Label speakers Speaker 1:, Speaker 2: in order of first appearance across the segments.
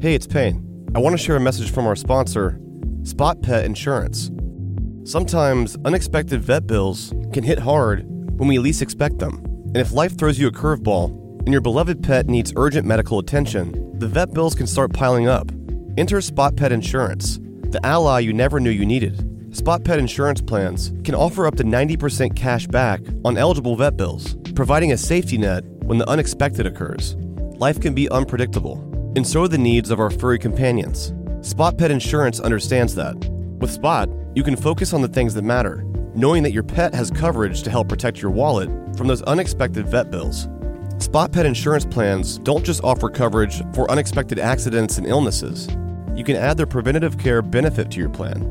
Speaker 1: Hey, it's Payne. I want to share a message from our sponsor, Spot Pet Insurance. Sometimes unexpected vet bills can hit hard when we least expect them. And if life throws you a curveball and your beloved pet needs urgent medical attention, the vet bills can start piling up. Enter Spot Pet Insurance, the ally you never knew you needed. Spot Pet insurance plans can offer up to 90% cash back on eligible vet bills, providing a safety net when the unexpected occurs. Life can be unpredictable, and so are the needs of our furry companions. Spot Pet Insurance understands that. With Spot, you can focus on the things that matter, knowing that your pet has coverage to help protect your wallet from those unexpected vet bills. Spot Pet insurance plans don't just offer coverage for unexpected accidents and illnesses. You can add their preventative care benefit to your plan,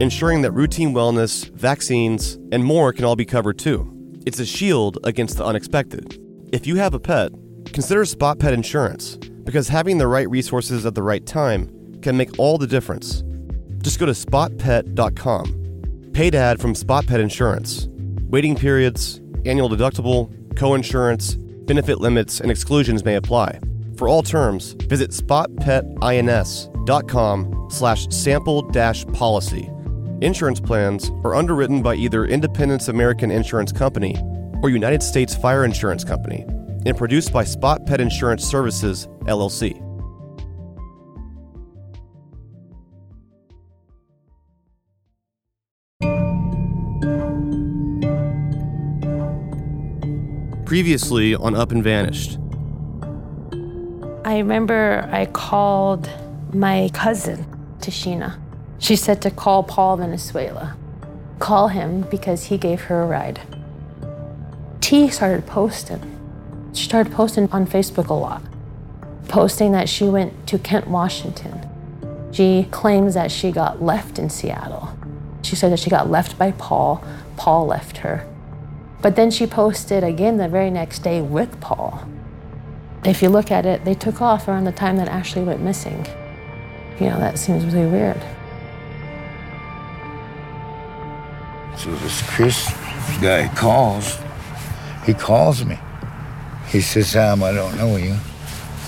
Speaker 1: ensuring that routine wellness, vaccines, and more can all be covered too. It's a shield against the unexpected. If you have a pet, consider Spot Pet Insurance because having the right resources at the right time can make all the difference. Just go to spotpet.com. Paid ad from Spot Pet Insurance. Waiting periods, annual deductible, co-insurance, benefit limits, and exclusions may apply. For all terms, visit spotpetins.com slash sample dash policy. Insurance plans are underwritten by either Independence American Insurance Company or United States Fire Insurance Company and produced by Spot Pet Insurance Services, LLC. Previously on Up and Vanished.
Speaker 2: I remember I called my cousin, Tashina. She said to call Paul Valenzuela. Call him because he gave her a ride. T started posting. She started posting on Facebook a lot, posting that she went to Kent, Washington. She claims that she got left in Seattle. She said that she got left by Paul. Paul left her. But then she posted again the very next day with Paul. If you look at it, they took off around the time that Ashley went missing. You know, that seems really weird.
Speaker 3: So this Chris guy calls. He calls me. He says, Sam, I don't know you.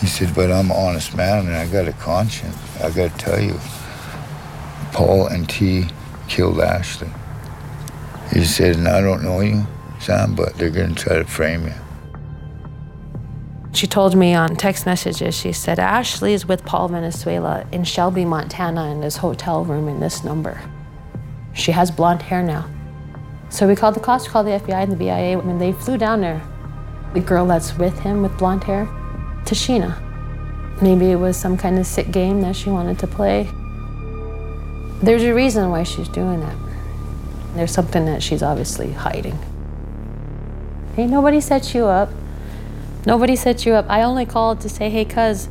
Speaker 3: He said, but I'm an honest man and I got a conscience. I got to tell you, Paul and T killed Ashley. He said, and I don't know you, Sam, but they're going to try to frame you.
Speaker 2: She told me on text messages, she said, Ashley is with Paul Valenzuela in Shelby, Montana, in his hotel room in this number. She has blonde hair now. So we called the cops, called the FBI and the BIA. When they flew down there, the girl that's with him with blonde hair, Tashina. Maybe it was some kind of sick game that she wanted to play. There's a reason why she's doing that. There's something that she's obviously hiding. Hey, nobody set you up. Nobody set you up. I only called to say, hey, cuz,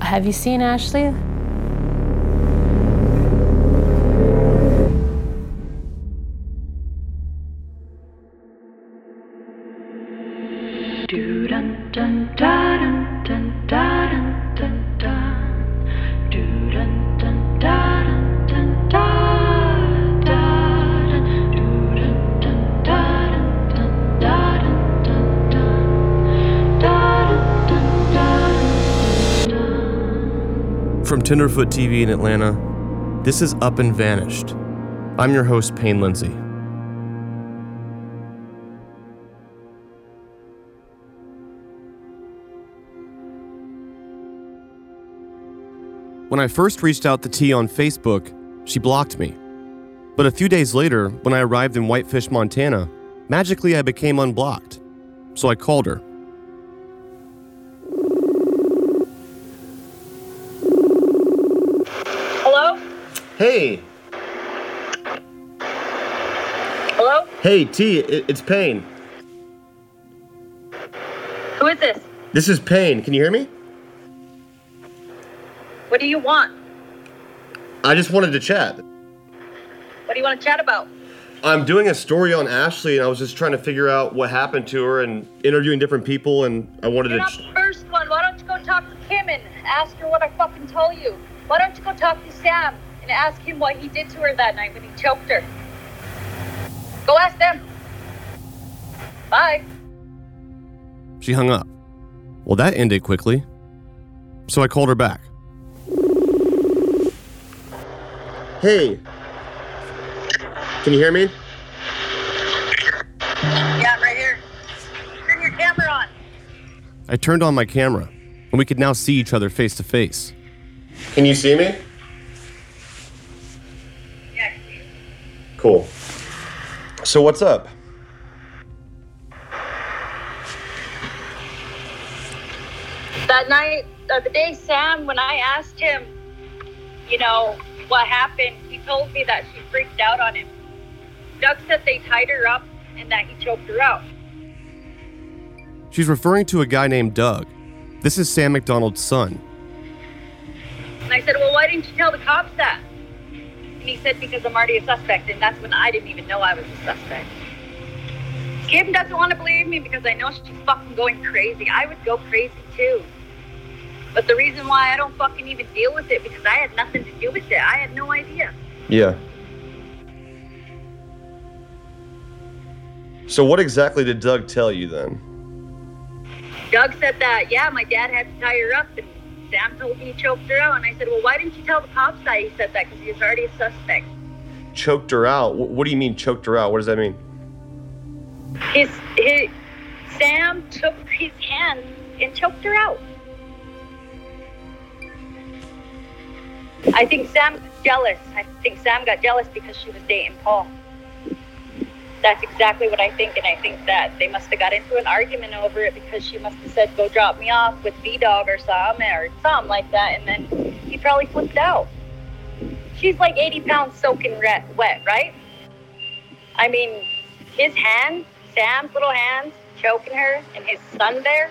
Speaker 2: have you seen Ashley?
Speaker 1: Tenderfoot TV in Atlanta, this is Up and Vanished. I'm your host, Payne Lindsay. When I first reached out to T on Facebook, she blocked me. But a few days later, when I arrived in Whitefish, Montana, magically I became unblocked. So I called her. Hey,
Speaker 4: Hello?
Speaker 1: hey, T, it- it's Payne.
Speaker 4: Who is this?
Speaker 1: This is Payne. Can you hear me?
Speaker 4: What do you want?
Speaker 1: I just wanted to chat.
Speaker 4: What do you want to chat about?
Speaker 1: I'm doing a story on Ashley, and I was just trying to figure out what happened to her and interviewing different people, and I wanted
Speaker 4: You're
Speaker 1: to.
Speaker 4: not
Speaker 1: Ch-
Speaker 4: the first one. Why don't you go talk to Kim and ask her what I fucking told you? Why don't you go talk to Sam and ask him what he did to her that night when he choked her? Go ask them. Bye.
Speaker 1: she hung up. Well, that ended quickly. So I called her back. Hey. Can you hear me?
Speaker 5: Yeah, I'm right here. Turn your camera on.
Speaker 1: I turned on my camera, and we could now see each other face to face. Can you see me?
Speaker 5: Yeah, I see.
Speaker 1: Cool. So what's up?
Speaker 5: that night, uh, the day Sam, when I asked him, you know, what happened, he told me that she freaked out on him. Doug said they tied her up and that he choked her out.
Speaker 1: She's referring to a guy named Doug. This is Sam McDonald's son.
Speaker 5: And I said, well, why didn't you tell the cops that? And he said, because I'm already a suspect. And that's when I didn't even know I was a suspect. Kim doesn't want to believe me because I know she's fucking going crazy. I would go crazy too. But the reason why I don't fucking even deal with it because I had nothing to do with it. I had no idea.
Speaker 1: Yeah. So what exactly did Doug tell you then?
Speaker 5: Doug said that, yeah, my dad had to tie her up, and Sam told me he choked her out. And I said, well, why didn't you tell the cops that he said that? Because he was already a suspect.
Speaker 1: Choked her out. What do you mean choked her out? What does that mean?
Speaker 5: His, his, Sam took his hand and choked her out. I think Sam was jealous. I think Sam got jealous because she was dating Paul. That's exactly what I think, and I think that they must have got into an argument over it because she must have said, "Go drop me off with V Dog or something or something like that," and then he probably flipped out. She's like 80 pounds soaking wet, right? I mean, his hands, Sam's little hands, choking her, and his son there.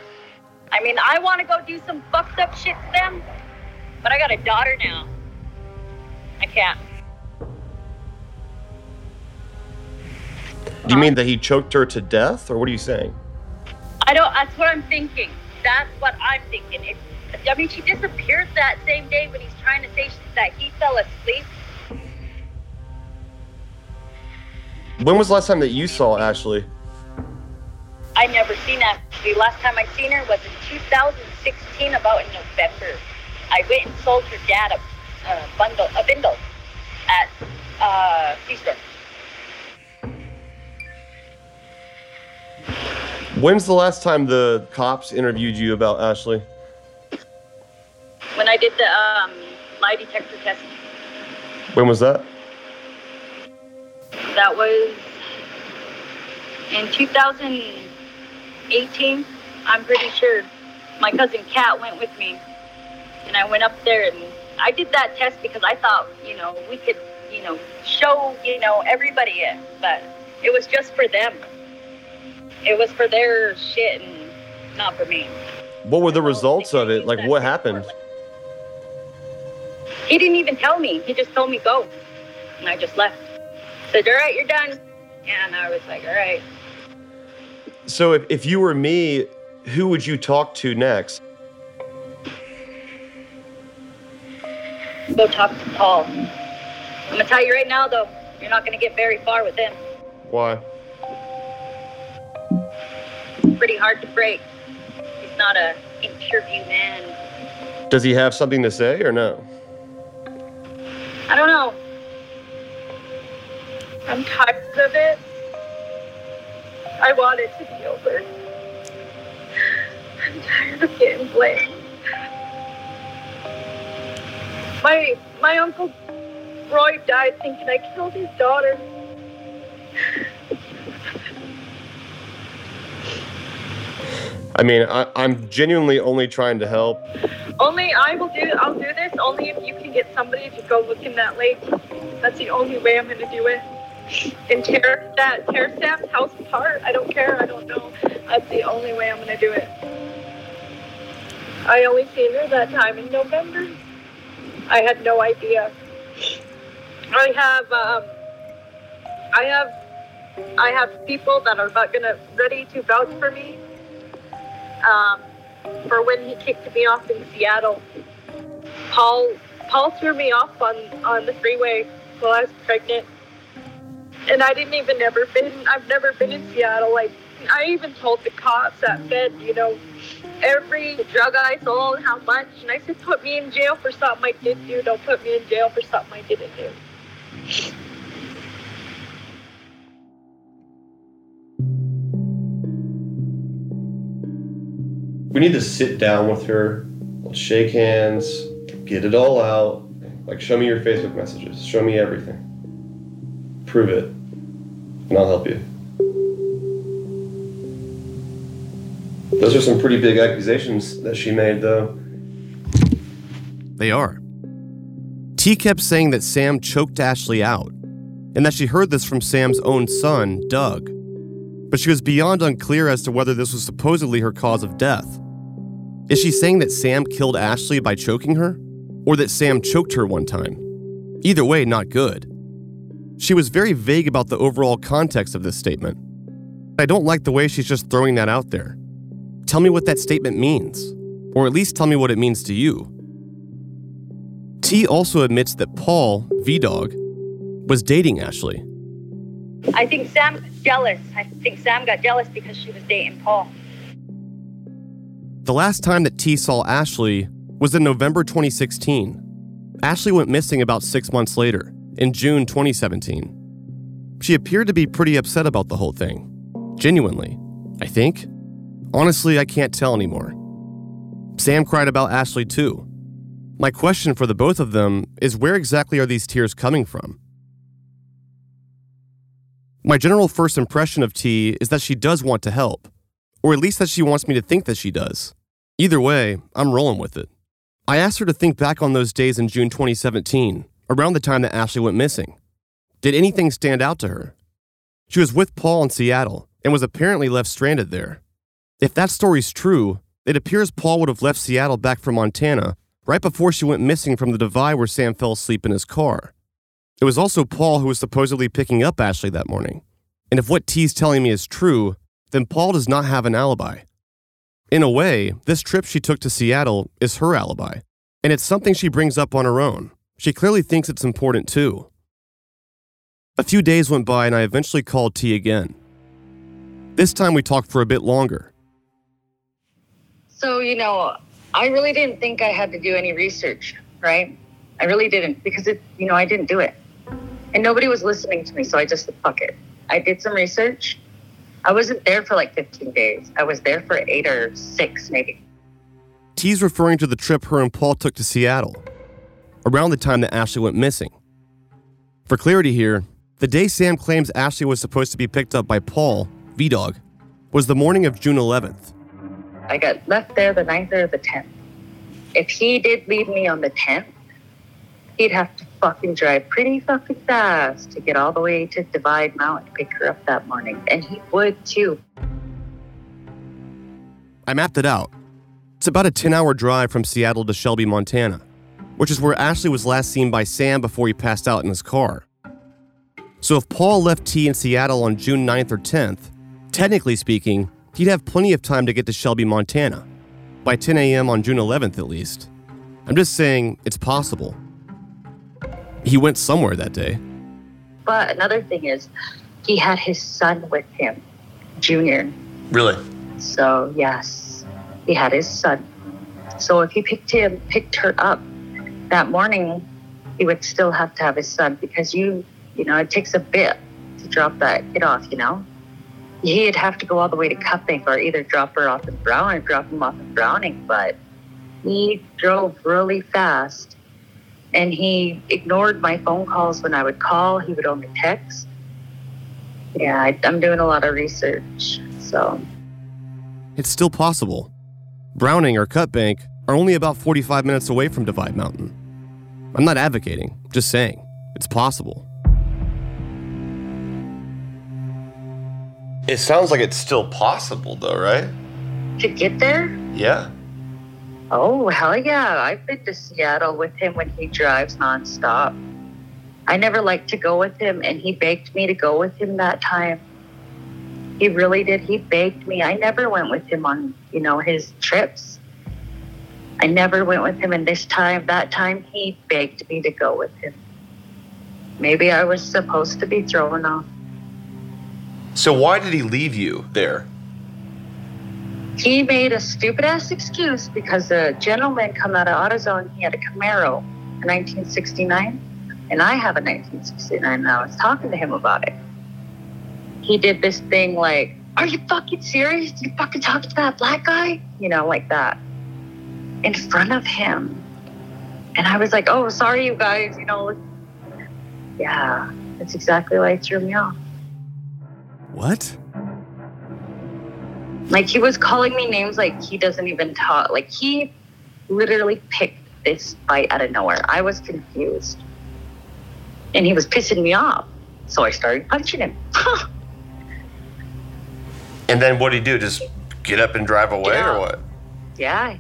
Speaker 5: I mean, I want to go do some fucked up shit to them, but I got a daughter now. I can't.
Speaker 1: Do you mean that he choked her to death, or what are you saying?
Speaker 5: I don't. That's what I'm thinking. That's what I'm thinking. I mean, she disappeared that same day when he's trying to say that he fell asleep.
Speaker 1: When was the last time that you saw Ashley?
Speaker 5: I never seen. The last time I seen her was in 2016, about in November. I went and sold her dad a, a bundle, a bindle, at uh, C-store.
Speaker 1: When's the last time the cops interviewed you about Ashley?
Speaker 5: When I did the um, lie detector test,
Speaker 1: When was that?
Speaker 5: that was in 2018. I'm pretty sure. My cousin Kat went with me, and I went up there and I did that test because I thought, you know, we could, you know, show, you know, everybody it, but it was just for them. It was for their shit and not for me.
Speaker 1: What were the results of it? Like, what happened?
Speaker 5: He didn't even tell me. He just told me go, and I just left. Said, "All right, you're done." And I was like, "All right."
Speaker 1: So, if, if you were me, who would you talk to next?
Speaker 5: Go talk to Paul. I'm gonna tell you right now, though, you're not gonna get very far with him.
Speaker 1: Why?
Speaker 5: Pretty hard to break. He's not a interview man.
Speaker 1: Does he have something to say or no?
Speaker 5: I don't know. I'm tired of it. I want it to be over. I'm tired of getting blamed. My my uncle Roy died thinking I killed his daughter.
Speaker 1: I mean, I, I'm genuinely only trying to help.
Speaker 5: Only I will do. I'll do this only if you can get somebody to go look in that lake. That's the only way I'm gonna do it. And tear that tear Sam's house apart. I don't care. I don't know. That's the only way I'm gonna do it. I only seen her that time in November. I had no idea. I have um, I have I have people that are not gonna ready to vouch for me. Um, for when he kicked me off in Seattle. Paul Paul threw me off on on the freeway while I was pregnant, and I didn't even ever been. I've never been in Seattle. Like I even told the cops at Fed, you know, every drug I sold, how much, and I said, put me in jail for something I did do. Don't put me in jail for something I didn't do.
Speaker 1: We need to sit down with her, let's shake hands, get it all out. Like, show me your Facebook messages, show me everything. Prove it, and I'll help you. Those are some pretty big accusations that she made, though. They are. T kept saying that Sam choked Ashley out, and that she heard this from Sam's own son, Doug. But she was beyond unclear as to whether this was supposedly her cause of death. Is she saying that Sam killed Ashley by choking her? Or that Sam choked her one time? Either way, not good. She was very vague about the overall context of this statement. I don't like the way she's just throwing that out there. Tell me what that statement means, or at least tell me what it means to you. T also admits that Paul, V Dog, was dating Ashley.
Speaker 4: I think Sam jealous. I think Sam got jealous because she was dating Paul.
Speaker 1: The last time that T saw Ashley was in November 2016. Ashley went missing about six months later, in June 2017. She appeared to be pretty upset about the whole thing. Genuinely, I think. Honestly, I can't tell anymore. Sam cried about Ashley too. My question for the both of them is where exactly are these tears coming from? My general first impression of T is that she does want to help, or at least that she wants me to think that she does. Either way, I'm rolling with it. I asked her to think back on those days in June 2017, around the time that Ashley went missing. Did anything stand out to her? She was with Paul in Seattle and was apparently left stranded there. If that story's true, it appears Paul would have left Seattle back for Montana right before she went missing from the divide where Sam fell asleep in his car. It was also Paul who was supposedly picking up Ashley that morning. And if what T's telling me is true, then Paul does not have an alibi. In a way, this trip she took to Seattle is her alibi, and it's something she brings up on her own. She clearly thinks it's important too. A few days went by and I eventually called T again. This time we talked for a bit longer.
Speaker 4: So, you know, I really didn't think I had to do any research, right? I really didn't because it, you know, I didn't do it. And nobody was listening to me, so I just said, fuck it. I did some research. I wasn't there for like 15 days. I was there for eight or six, maybe.
Speaker 1: T's referring to the trip her and Paul took to Seattle, around the time that Ashley went missing. For clarity here, the day Sam claims Ashley was supposed to be picked up by Paul, V Dog, was the morning of June 11th.
Speaker 4: I got left there the 9th or the 10th. If he did leave me on the 10th, he'd have to fucking drive pretty fucking fast to get all the way to Divide Mountain to pick her up that morning. And he would too.
Speaker 1: I mapped it out. It's about a 10 hour drive from Seattle to Shelby, Montana, which is where Ashley was last seen by Sam before he passed out in his car. So if Paul left T in Seattle on June 9th or 10th, technically speaking, he'd have plenty of time to get to Shelby, Montana. By 10 a.m. on June 11th, at least. I'm just saying it's possible. He went somewhere that day.
Speaker 4: But another thing is, he had his son with him, Junior.
Speaker 1: Really?
Speaker 4: So yes, he had his son. So if he picked him, picked her up that morning, he would still have to have his son because you, you know, it takes a bit to drop that kid off. You know, he'd have to go all the way to Cut Bank or either drop her off in Brown or drop him off in Browning. But he drove really fast, and he ignored my phone calls when I would call. He would only text. Yeah, I, I'm doing a lot of research, so.
Speaker 1: It's still possible. Browning or Cut Bank are only about 45 minutes away from Divide Mountain. I'm not advocating, just saying. It's possible. It sounds like it's still possible, though, right?
Speaker 4: To get there?
Speaker 1: Yeah.
Speaker 4: Oh, hell yeah. I've been to Seattle with him when he drives nonstop. I never liked to go with him, and he begged me to go with him that time. He really did. He begged me. I never went with him on, you know, his trips. I never went with him, and this time, that time, he begged me to go with him. Maybe I was supposed to be thrown off.
Speaker 1: So, why did he leave you there?
Speaker 4: He made a stupid ass excuse because a gentleman come out of AutoZone. He had a Camaro, a 1969, and I have a 1969, and I was talking to him about it. He did this thing like, "Are you fucking serious? You fucking talking to that black guy?" You know, like that, in front of him. And I was like, "Oh, sorry, you guys. You know, yeah, that's exactly why it threw me off."
Speaker 1: What?
Speaker 4: Like he was calling me names like he doesn't even talk. Like he literally picked this fight out of nowhere. I was confused. And he was pissing me off. So I started punching him.
Speaker 1: And then what did he do? Just get up and drive away
Speaker 4: Yeah.
Speaker 1: or what?
Speaker 4: yeah.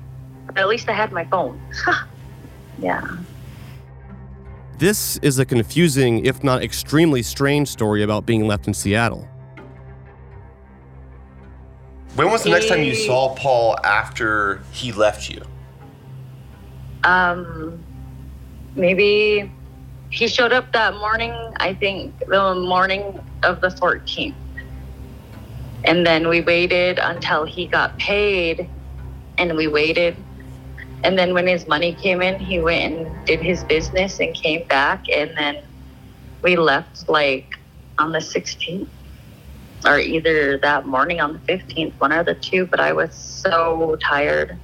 Speaker 4: At least I had my phone. yeah.
Speaker 1: This is a confusing, if not extremely strange story about being left in Seattle. When was the next time you saw Paul after he left you?
Speaker 4: Um maybe he showed up that morning, I think the morning of the 14th. And then we waited until he got paid and we waited. And then when his money came in, he went and did his business and came back. And then we left like on the 16th or either that morning on the 15th, one of the two. But I was so tired.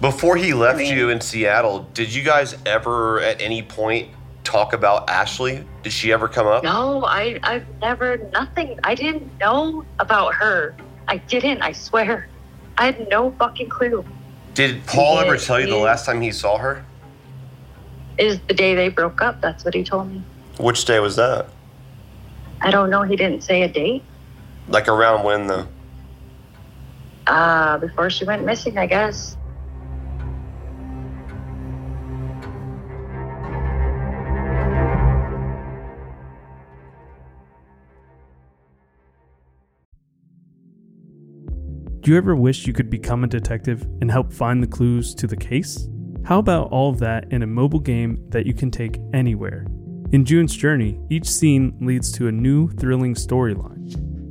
Speaker 1: Before he left
Speaker 4: I mean-
Speaker 1: you in Seattle, did you guys ever at any point talk about Ashley? Did she ever come up?
Speaker 4: No, I, I've never, nothing. I didn't know about her. I didn't, I swear. I had no fucking clue.
Speaker 1: Did Paul
Speaker 4: He-
Speaker 1: ever tell you the last time he saw her?
Speaker 4: Is the day they broke up. That's what he told me.
Speaker 1: Which day was that?
Speaker 4: I don't know. He didn't say a date.
Speaker 1: Like around when though?
Speaker 4: Uh, before she went missing, I guess.
Speaker 6: Do you ever wish you could become a detective and help find the clues to the case? How about all of that in a mobile game that you can take anywhere? In June's Journey, each scene leads to a new thrilling storyline.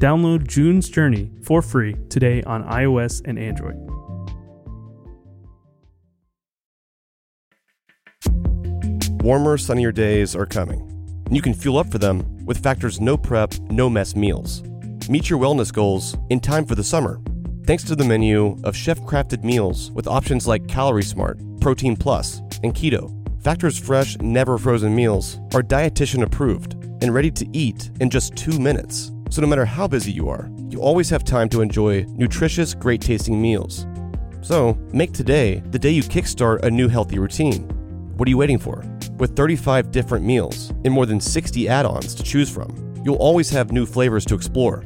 Speaker 6: Download June's Journey for free today on iOS and Android.
Speaker 1: Warmer, sunnier days are coming. And you can fuel up for them with Factor's no prep, no mess meals. Meet your wellness goals in time for the summer. Thanks to the menu of chef crafted meals with options like Calorie Smart, Protein Plus, and Keto. Factor's fresh, never frozen meals are dietitian approved and ready to eat in just two minutes. So no matter how busy you are, you always have time to enjoy nutritious, great tasting meals. So make today the day you kickstart a new healthy routine. What are you waiting for? With 35 different meals and more than 60 add ons to choose from, you'll always have new flavors to explore.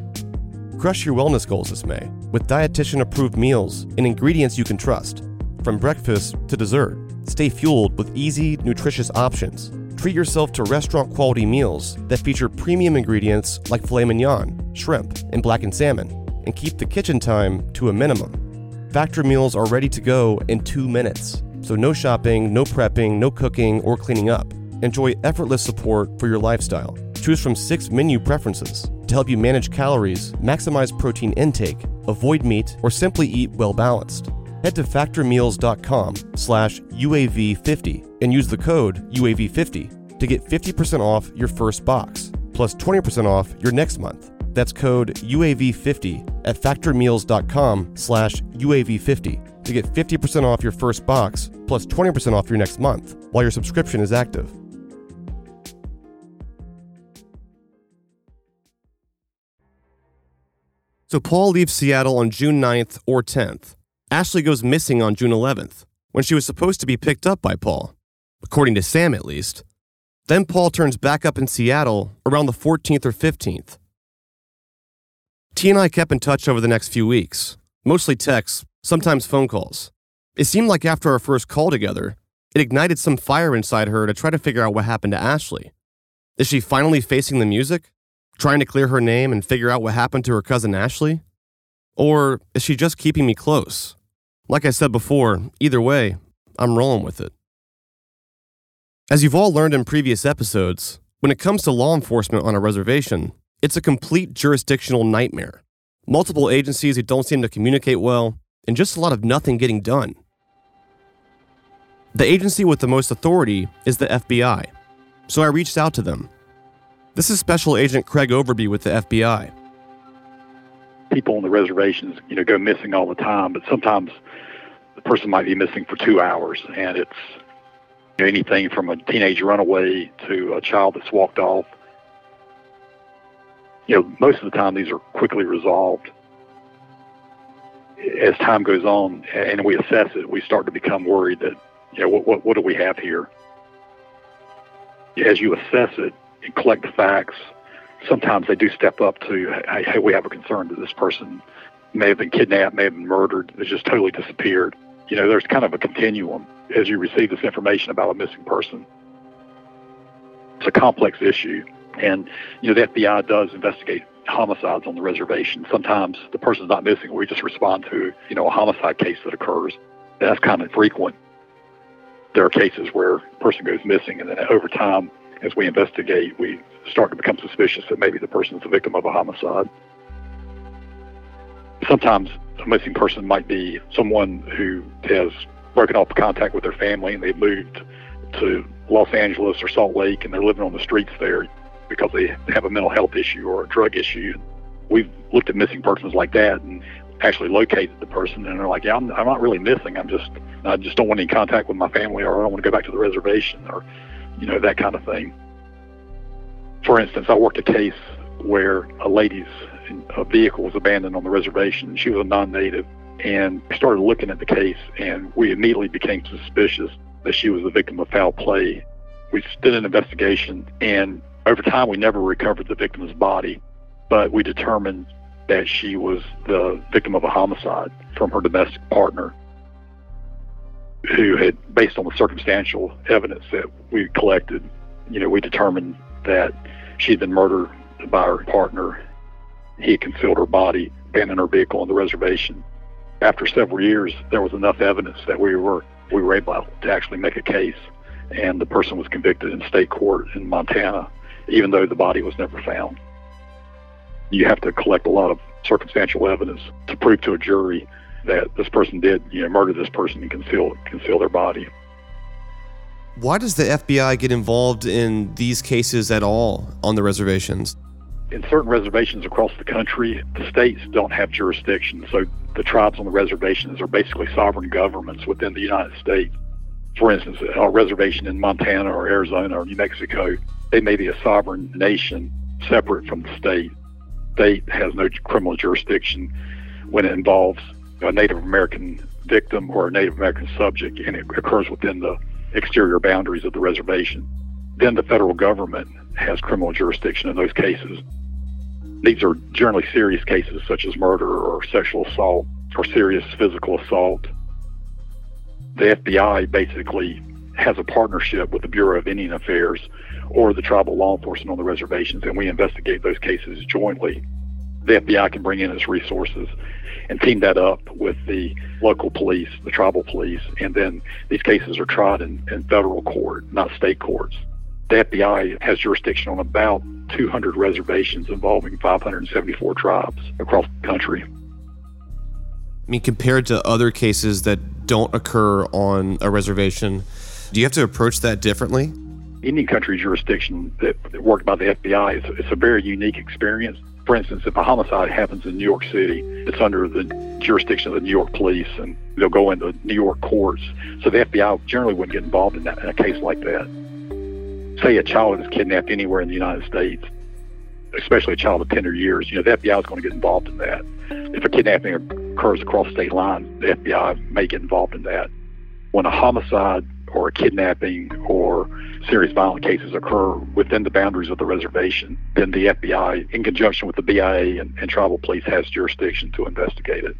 Speaker 1: Crush your wellness goals this May with dietitian approved meals and ingredients you can trust. From breakfast to dessert, stay fueled with easy, nutritious options. Treat yourself to restaurant quality meals that feature premium ingredients like filet mignon, shrimp, and blackened salmon, and keep the kitchen time to a minimum. Factor meals are ready to go in two minutes. So no shopping, no prepping, no cooking or cleaning up. Enjoy effortless support for your lifestyle. Choose from six menu preferences to help you manage calories, maximize protein intake, avoid meat, or simply eat well balanced. Head to factormeals.com slash UAV50 and use the code UAV50 to get 50% off your first box, plus 20% off your next month. That's code UAV50 at factormeals.com slash UAV50 to get 50% off your first box plus 20% off your next month while your subscription is active. So Paul leaves Seattle on June 9th or 10th. Ashley goes missing on June 11th, when she was supposed to be picked up by Paul, according to Sam at least. Then Paul turns back up in Seattle around the 14th or 15th. T and I kept in touch over the next few weeks, mostly texts, sometimes phone calls. It seemed like after our first call together, it ignited some fire inside her to try to figure out what happened to Ashley. Is she finally facing the music? Trying to clear her name and figure out what happened to her cousin Ashley? Or is she just keeping me close? Like I said before, either way, I'm rolling with it. As you've all learned in previous episodes, when it comes to law enforcement on a reservation, it's a complete jurisdictional nightmare. Multiple agencies who don't seem to communicate well, and just a lot of nothing getting done. The agency with the most authority is the FBI, so I reached out to them. This is Special Agent Craig Overby with the FBI.
Speaker 7: People on the reservations, you know, go missing all the time, but sometimes the person might be missing for two hours, and it's you know, anything from a teenage runaway to a child that's walked off. You know, most of the time these are quickly resolved. As time goes on and we assess it, we start to become worried that, you know, what, what, what do we have here? As you assess it and collect the facts, sometimes they do step up to, hey, we have a concern that this person may have been kidnapped, may have been murdered, has just totally disappeared. You know, there's kind of a continuum as you receive this information about a missing person. It's a complex issue. And, you know, the FBI does investigate homicides on the reservation. Sometimes the person's not missing. We just respond to, you know, a homicide case that occurs. That's kind of frequent. There are cases where a person goes missing, and then over time, as we investigate, we start to become suspicious that maybe the person is the victim of a homicide. Sometimes a missing person might be someone who has broken off contact with their family and they've moved to Los Angeles or Salt Lake and they're living on the streets there because they have a mental health issue or a drug issue. We've looked at missing persons like that and actually located the person and they're like, yeah, I'm, I'm not really missing. I'm just, I just don't want any contact with my family or I don't want to go back to the reservation or, you know, that kind of thing. For instance, I worked a case where a lady's a vehicle was abandoned on the reservation. She was a non-native and we started looking at the case and we immediately became suspicious that she was the victim of foul play. We did an investigation and over time we never recovered the victim's body, but we determined that she was the victim of a homicide from her domestic partner who had, based on the circumstantial evidence that we collected, you know, we determined that she had been murdered by her partner. He had concealed her body, abandoned her vehicle on the reservation. After several years, there was enough evidence that we were we were able to actually make a case, and the person was convicted in state court in Montana, even though the body was never found. You have to collect a lot of circumstantial evidence to prove to a jury that this person did, you know, murder this person and conceal conceal their body.
Speaker 1: Why does the FBI get involved in these cases at all on the reservations?
Speaker 7: In certain reservations across the country, the states don't have jurisdiction, so the tribes on the reservations are basically sovereign governments within the United States. For instance, a reservation in Montana or Arizona or New Mexico, they may be a sovereign nation separate from the state. State has no criminal jurisdiction when it involves a Native American victim or a Native American subject and it occurs within the exterior boundaries of the reservation. Then the federal government has criminal jurisdiction in those cases. These are generally serious cases such as murder or sexual assault or serious physical assault. The FBI basically has a partnership with the Bureau of Indian Affairs or the tribal law enforcement on the reservations, and we investigate those cases jointly. The FBI can bring in its resources and team that up with the local police, the tribal police, and then these cases are tried in, in federal court, not state courts. The FBI has jurisdiction on about 200 reservations involving 574 tribes across the country.
Speaker 1: I mean, compared to other cases that don't occur on a reservation, do you have to approach that differently?
Speaker 7: Indian country jurisdiction that worked by the FBI is it's a very unique experience. For instance, if a homicide happens in New York City, it's under the jurisdiction of the New York police and they'll go into New York courts. So the FBI generally wouldn't get involved in, that, in a case like that. Say a child is kidnapped anywhere in the United States, especially a child of tender years, you know, the FBI is going to get involved in that. if a kidnapping occurs across state lines, the FBI may get involved in that. When a homicide or a kidnapping or serious violent cases occur within the boundaries of the reservation, then the FBI, in conjunction with the BIA and, and tribal police, has jurisdiction to investigate it.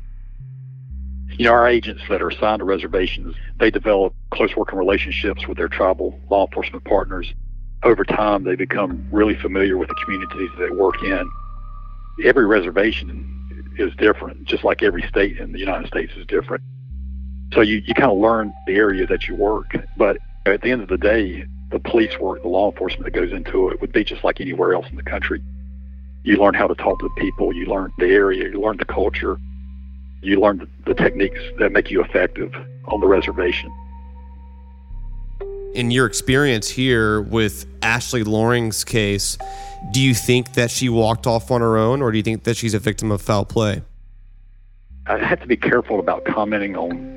Speaker 7: You know, our agents that are assigned to reservations, they develop close working relationships with their tribal law enforcement partners. Over time, they become really familiar with the communities that they work in. Every reservation is different, just like every state in the United States is different. So you, you kind of learn the area that you work. But at the end of the day, the police work, the law enforcement that goes into it would be just like anywhere else in the country. You learn how to talk to people, you learn the area, you learn the culture, you learn the, the techniques that make you effective on the reservation.
Speaker 1: In your experience here with Ashley Loring's case, do you think that she walked off on her own, or do you think that she's a victim of foul play?
Speaker 7: I have to be careful about commenting on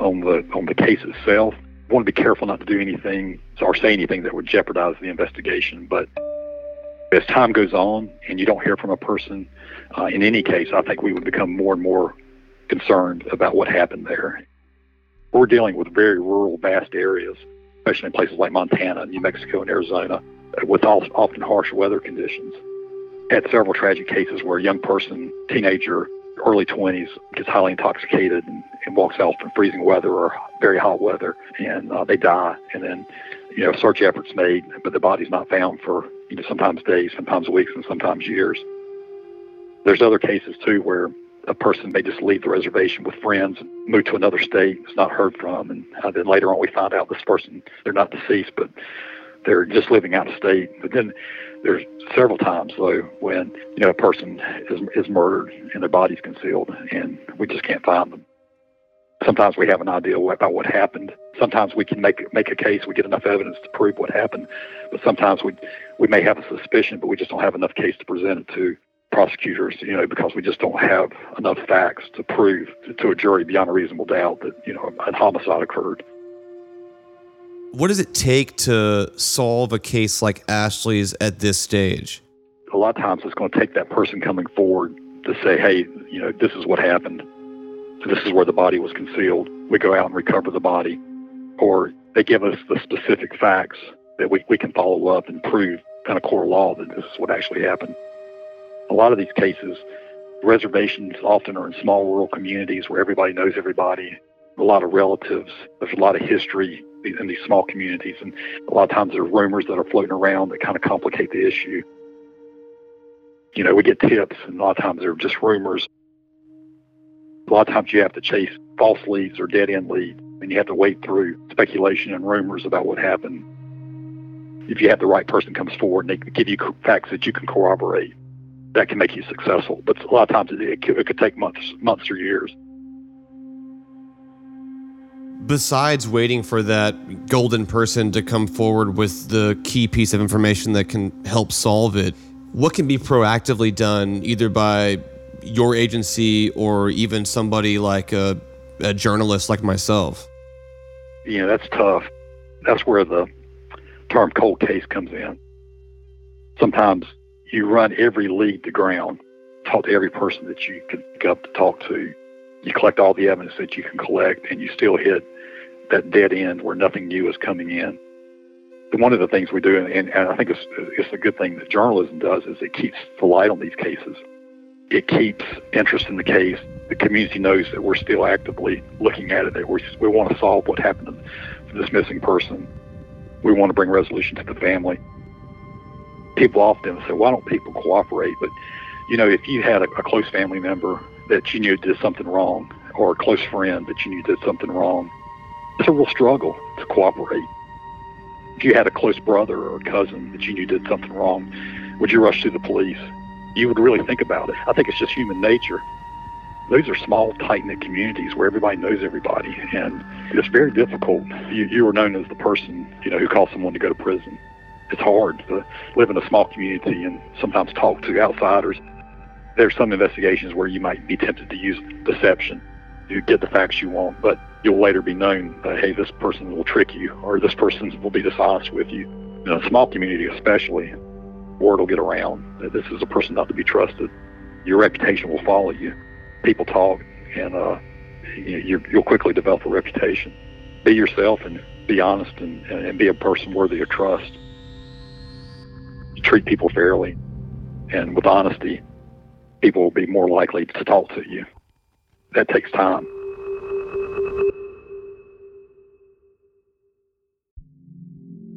Speaker 7: on the on the case itself. Want to be careful not to do anything or say anything that would jeopardize the investigation. But as time goes on and you don't hear from a person, uh, in any case, I think we would become more and more concerned about what happened there. We're dealing with very rural, vast areas, especially in places like Montana, New Mexico, and Arizona, with often harsh weather conditions. Had several tragic cases where a young person, teenager, early 20s, gets highly intoxicated and, and walks out in freezing weather or very hot weather, and uh, they die. And then, you know, search efforts made, but the body's not found for you know sometimes days, sometimes weeks, and sometimes years. There's other cases too where a person may just leave the reservation with friends move to another state. It's not heard from, and uh, then later on we find out this person they're not deceased, but they're just living out of state. But then there's several times though when you know a person is is murdered and their body's concealed, and we just can't find them. Sometimes we have an idea about what happened. Sometimes we can make make a case. We get enough evidence to prove what happened, but sometimes we we may have a suspicion, but we just don't have enough case to present it to prosecutors. You know, because we just don't have enough facts to prove to, to a jury beyond a reasonable doubt that you know a homicide occurred.
Speaker 1: What does it take to solve a case like Ashley's at this stage?
Speaker 7: A lot of times it's going to take that person coming forward to say, hey, you know, this is what happened. This is where the body was concealed. We go out and recover the body. Or they give us the specific facts that we, we can follow up and prove kind of core law that this is what actually happened. A lot of these cases, reservations often are in small rural communities where everybody knows everybody, a lot of relatives, there's a lot of history in these small communities. And a lot of times there are rumors that are floating around that kind of complicate the issue. You know, we get tips, and a lot of times they're just rumors. A lot of times you have to chase false leads or dead end leads, and you have to wait through speculation and rumors about what happened. If you have the right person comes forward and they give you facts that you can corroborate, that can make you successful. But a lot of times it, it, could, it could take months, months or years
Speaker 1: besides waiting for that golden person to come forward with the key piece of information that can help solve it, what can be proactively done either by your agency or even somebody like a, a journalist like myself?
Speaker 7: Yeah, that's tough. That's where the term cold case comes in. Sometimes you run every lead to ground, talk to every person that you can pick up to talk to, you collect all the evidence that you can collect and you still hit that dead end where nothing new is coming in. One of the things we do, and, and I think it's, it's a good thing that journalism does, is it keeps the light on these cases. It keeps interest in the case. The community knows that we're still actively looking at it. That we we want to solve what happened to this missing person. We want to bring resolution to the family. People often say, "Why don't people cooperate?" But you know, if you had a, a close family member that you knew did something wrong, or a close friend that you knew did something wrong, it's a real struggle to cooperate. If you had a close brother or a cousin that you knew did something wrong, would you rush to the police? You would really think about it. I think it's just human nature. Those are small, tight-knit communities where everybody knows everybody, and it's very difficult. You, you are known as the person, you know, who calls someone to go to prison. It's hard to live in a small community and sometimes talk to outsiders there's some investigations where you might be tempted to use deception to get the facts you want, but you'll later be known that, hey, this person will trick you or this person will be dishonest with you. In a small community, especially, word will get around that this is a person not to be trusted. Your reputation will follow you. people talk, and uh, you, you'll quickly develop a reputation. Be yourself and be honest and, and be a person worthy of trust. Treat people fairly and with honesty, people will be more likely to talk to you. That takes time.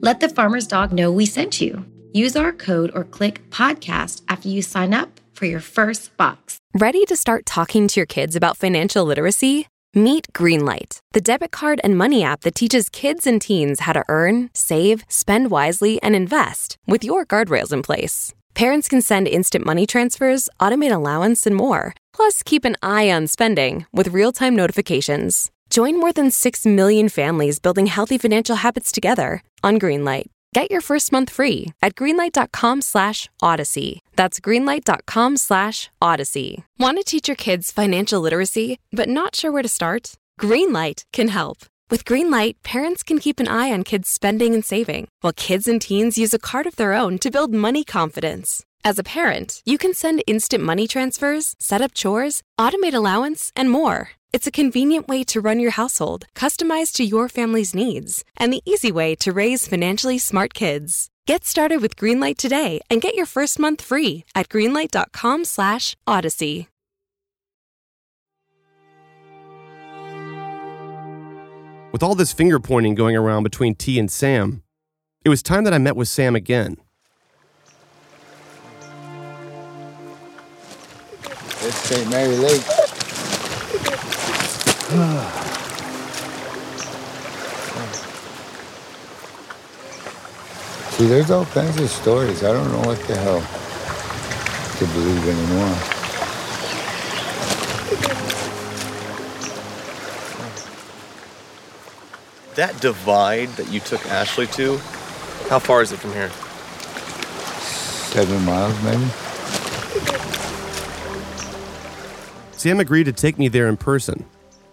Speaker 8: Let the farmer's dog know we sent you. Use our code or click podcast after you sign up for your first box.
Speaker 9: Ready to start talking to your kids about financial literacy? Meet Greenlight, the debit card and money app that teaches kids and teens how to earn, save, spend wisely, and invest with your guardrails in place. Parents can send instant money transfers, automate allowance, and more. Plus, keep an eye on spending with real time notifications. Join more than 6 million families building healthy financial habits together on Greenlight. Get your first month free at greenlight.com slash odyssey. That's greenlight.com slash odyssey. Want to teach your kids financial literacy, but not sure where to start? Greenlight can help. With Greenlight, parents can keep an eye on kids' spending and saving, while kids and teens use a card of their own to build money confidence. As a parent, you can send instant money transfers, set up chores, automate allowance, and more. It's a convenient way to run your household, customized to your family's needs, and the easy way to raise financially smart kids. Get started with Greenlight today and get your first month free at greenlight.com/odyssey.
Speaker 1: With all this finger pointing going around between Tee and Sam, it was time that I met with Sam again.
Speaker 3: It's St. Mary Lake. See, there's all kinds of stories. I don't know what the hell to believe anymore.
Speaker 1: That divide that you took Ashley to, how far is it from here?
Speaker 3: Seven miles, maybe.
Speaker 1: Sam agreed to take me there in person,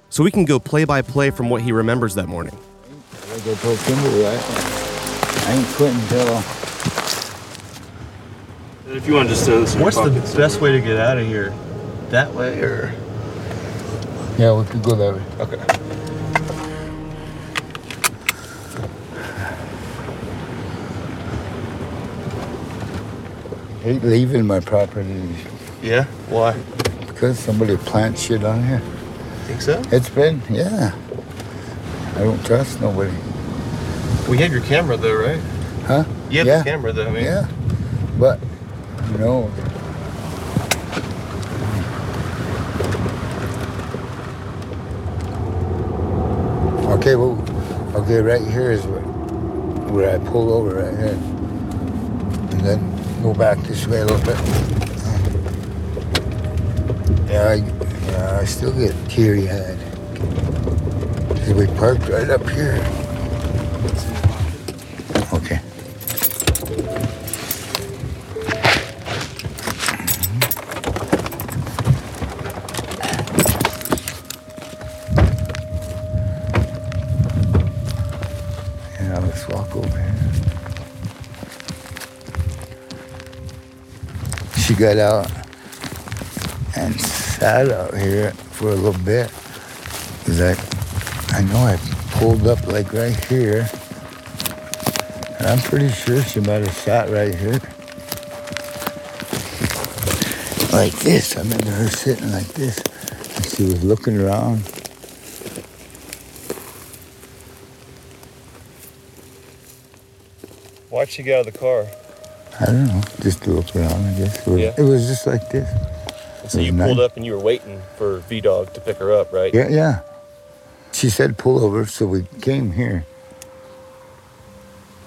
Speaker 1: so we can go play by play from what he remembers that morning.
Speaker 3: Like I told Kimberly, I, I ain't quitting until
Speaker 6: If you want to just throw this in
Speaker 1: What's
Speaker 6: your
Speaker 1: the
Speaker 6: pockets.
Speaker 1: best way to get out of here? That way or?
Speaker 3: Yeah, we could go that way.
Speaker 1: Okay.
Speaker 3: hate leaving my property
Speaker 1: Yeah? Why?
Speaker 3: Because somebody plants shit on here.
Speaker 1: Think so?
Speaker 3: It's been, yeah. I don't trust nobody.
Speaker 1: We had your camera though, right?
Speaker 3: Huh?
Speaker 1: You have
Speaker 3: yeah.
Speaker 1: the camera though, I mean.
Speaker 3: Yeah. But, you know, okay, well, okay, right here is where, where I pull over right here. And then go back this way a little bit. Yeah, I, yeah, I still get teary eyed. Because we parked right up here. Okay. Mm-hmm. Yeah, let's walk over here. She got out sat out here for a little bit. Cause I, I know I pulled up like right here. And I'm pretty sure she might have sat right here. Like this. I remember her sitting like this. And she was looking around.
Speaker 1: Why'd she get out of the car?
Speaker 3: I don't know. Just to look around, I guess. It was,
Speaker 1: yeah.
Speaker 3: it was just like this.
Speaker 1: So you pulled up and you were waiting for V Dog to pick her up, right?
Speaker 3: Yeah, yeah. She said pull over, so we came here.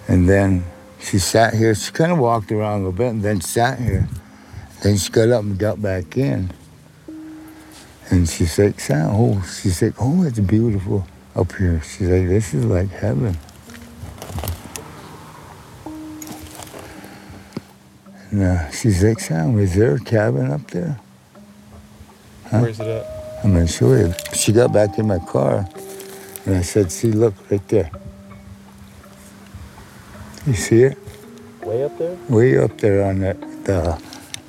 Speaker 3: And then she sat here. She kind of walked around a little bit and then sat here. Then she got up and got back in. And she's like, Sam, oh, she's like, oh, it's beautiful up here. She's like, this is like heaven. And uh, she's like, Sam, is there a cabin up there? Huh?
Speaker 1: Where's it at?
Speaker 3: I'm gonna show you. She got back in my car, and I said, "See, look right there. You see it?
Speaker 1: Way up there?
Speaker 3: Way up there on the the,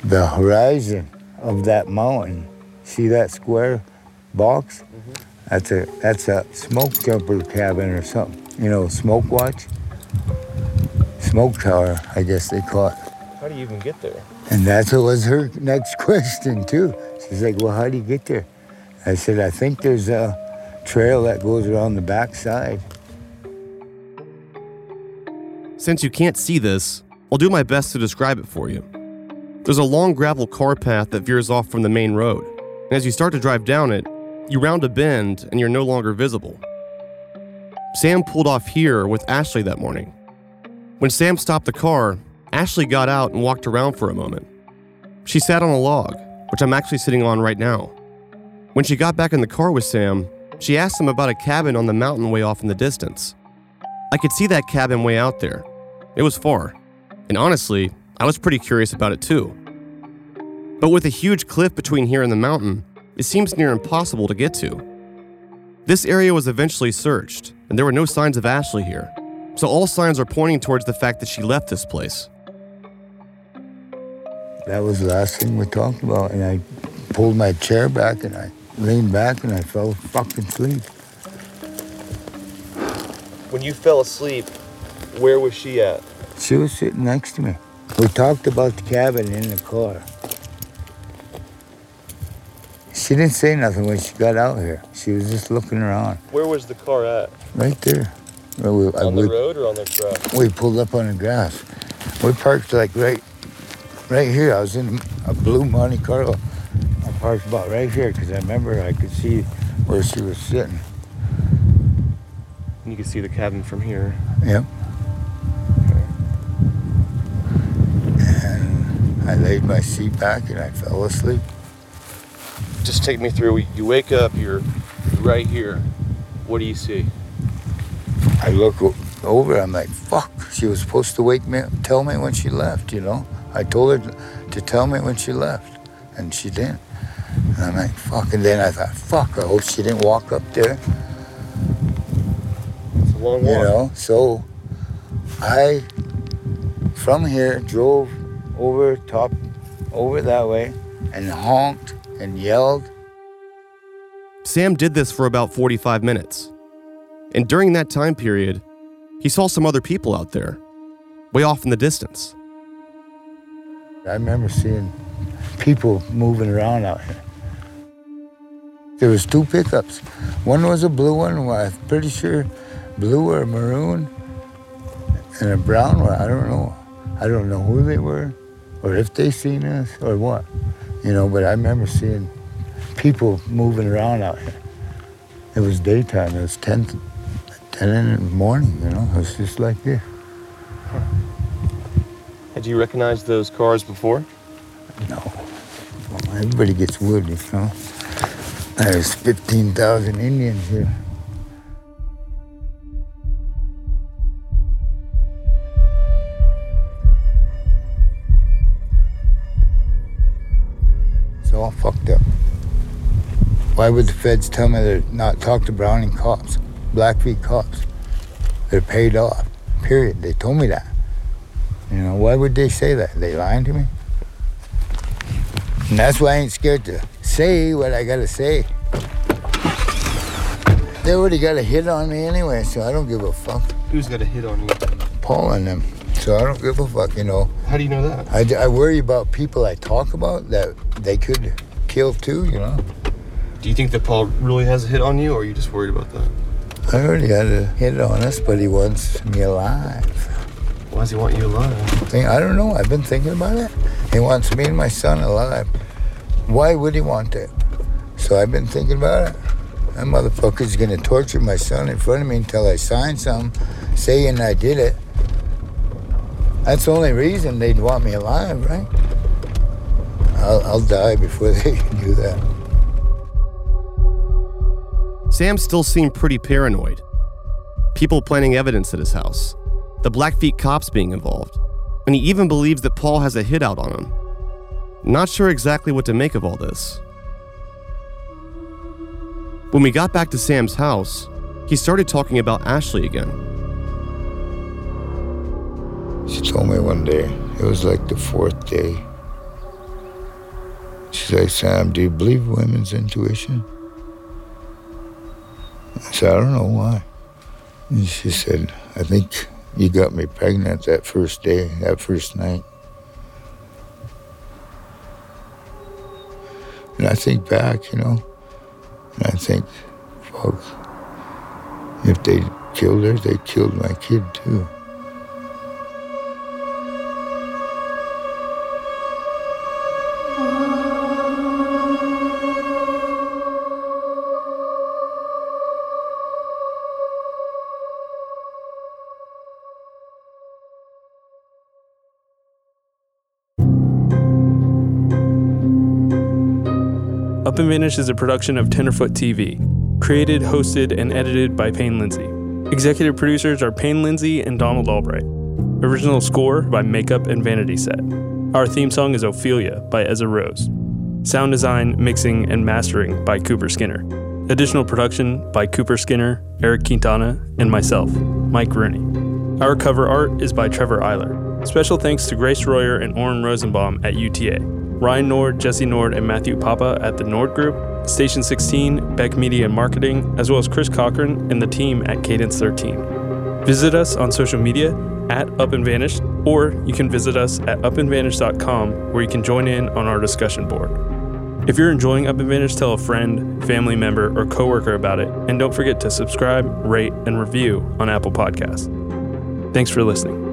Speaker 3: the horizon of that mountain. See that square box? Mm-hmm. That's a that's a smoke jumper cabin or something. You know, smoke watch, smoke tower. I guess they call it.
Speaker 1: How do you even get there?
Speaker 3: And that was her next question too. She's like, "Well, how do you get there?" I said, "I think there's a trail that goes around the backside."
Speaker 1: Since you can't see this, I'll do my best to describe it for you. There's a long gravel car path that veers off from the main road, and as you start to drive down it, you round a bend and you're no longer visible. Sam pulled off here with Ashley that morning. When Sam stopped the car, Ashley got out and walked around for a moment. She sat on a log, which I'm actually sitting on right now. When she got back in the car with Sam, she asked him about a cabin on the mountain way off in the distance. I could see that cabin way out there. It was far. And honestly, I was pretty curious about it too. But with a huge cliff between here and the mountain, it seems near impossible to get to. This area was eventually searched, and there were no signs of Ashley here. So all signs are pointing towards the fact that she left this place.
Speaker 3: That was the last thing we talked about, and I pulled my chair back and I leaned back and I fell fucking asleep.
Speaker 1: When you fell asleep, where was she at?
Speaker 3: She was sitting next to me. We talked about the cabin in the car. She didn't say nothing when she got out here. She was just looking around,
Speaker 1: Where was the car at?
Speaker 3: right there. We- I- we-
Speaker 1: road or on the grass?
Speaker 3: We pulled up on the grass. We parked like right, right here. I was in a blue Monte Carlo. I parked about right here because I remember I could see where she was sitting.
Speaker 1: You can see the cabin from here.
Speaker 3: Yep. And I laid my seat back and I fell asleep.
Speaker 1: Just take me through. You wake up, you're right here. What do you see?
Speaker 3: I look over. I'm like, fuck. She was supposed to wake me, tell me when she left. You know. I told her to tell me when she left, and she didn't. And I'm like, fuck. And then I thought, fuck. I hope she didn't walk up there.
Speaker 1: It's a long
Speaker 3: You know. So I, from here, drove over top, over that way, and honked and yelled.
Speaker 1: Sam did this for about 45 minutes. And during that time period, he saw some other people out there, way off in the distance.
Speaker 3: I remember seeing people moving around out here. There was two pickups. One was a blue one, I'm pretty sure blue or maroon, and a brown one. I don't know. I don't know who they were, or if they seen us, or what. You know, but I remember seeing people moving around out here. It was daytime. It was 10, 10 in the morning, you know. It was just like this.
Speaker 1: Had you recognized those cars before?
Speaker 3: No. Everybody gets wood, you know. There's 15,000 Indians here. It's all fucked up. Why would the feds tell me to not talk to Browning cops, Blackfeet cops? They're paid off, period. They told me that. You know, why would they say that? They lying to me? And that's why I ain't scared to say what I gotta say. They already got a hit on me anyway, so I don't give a fuck.
Speaker 1: Who's got a hit on you?
Speaker 3: Paul and them. So I don't give a fuck, you know.
Speaker 1: How do you know that?
Speaker 3: I, I worry about people I talk about that they could kill too, you know.
Speaker 1: Do you think that Paul really has a hit on you, or are you just worried about that?
Speaker 3: I already got a hit on us, but he wants me alive.
Speaker 1: Why does he want you alive?
Speaker 3: Think- I don't know. I've been thinking about it. He wants me and my son alive. Why would he want that? So I've been thinking about it. That motherfucker's gonna torture my son in front of me until I sign something saying I did it. That's the only reason they'd want me alive, right? I'll, I'll die before they do that.
Speaker 1: Sam still seemed pretty paranoid. People planting evidence at his house, the Blackfeet cops being involved, and he even believes that Paul has a hit out on him. Not sure exactly what to make of all this. When we got back to Sam's house, he started talking about Ashley again.
Speaker 3: She told me one day, it was like the fourth day. She's like, Sam, do you believe women's intuition? I said, I don't know why. And she said, I think you got me pregnant that first day, that first night. And I think back, you know, and I think, fuck, if they killed her, they killed my kid too.
Speaker 6: And Vanish is a production of Tenderfoot TV. Created, hosted, and edited by Payne Lindsay. Executive producers are Payne Lindsay and Donald Albright. Original score by Makeup and Vanity Set. Our theme song is Ophelia by Ezra Rose. Sound design, mixing, and mastering by Cooper Skinner. Additional production by Cooper Skinner, Eric Quintana, and myself, Mike Rooney. Our cover art is by Trevor Eiler. Special thanks to Grace Royer and Oren Rosenbaum at UTA. Ryan Nord, Jesse Nord, and Matthew Papa at the Nord Group, Station 16, Beck Media and Marketing, as well as Chris Cochran and the team at Cadence 13. Visit us on social media at Up and Vanished, or you can visit us at upandvanished.com where you can join in on our discussion board. If you're enjoying Up and Vanished, tell a friend, family member, or coworker about it, and don't forget to subscribe, rate, and review on Apple Podcasts. Thanks for listening.